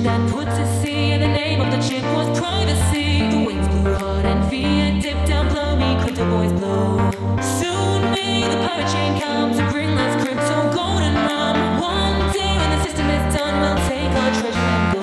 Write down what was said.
that put to sea, and the name of the ship was privacy. The winds blew hard and fear dipped down, blow me, crypto boys blow. Soon may the pirate chain come to bring us crypto golden rum. One day when the system is done, we'll take our treasure and go.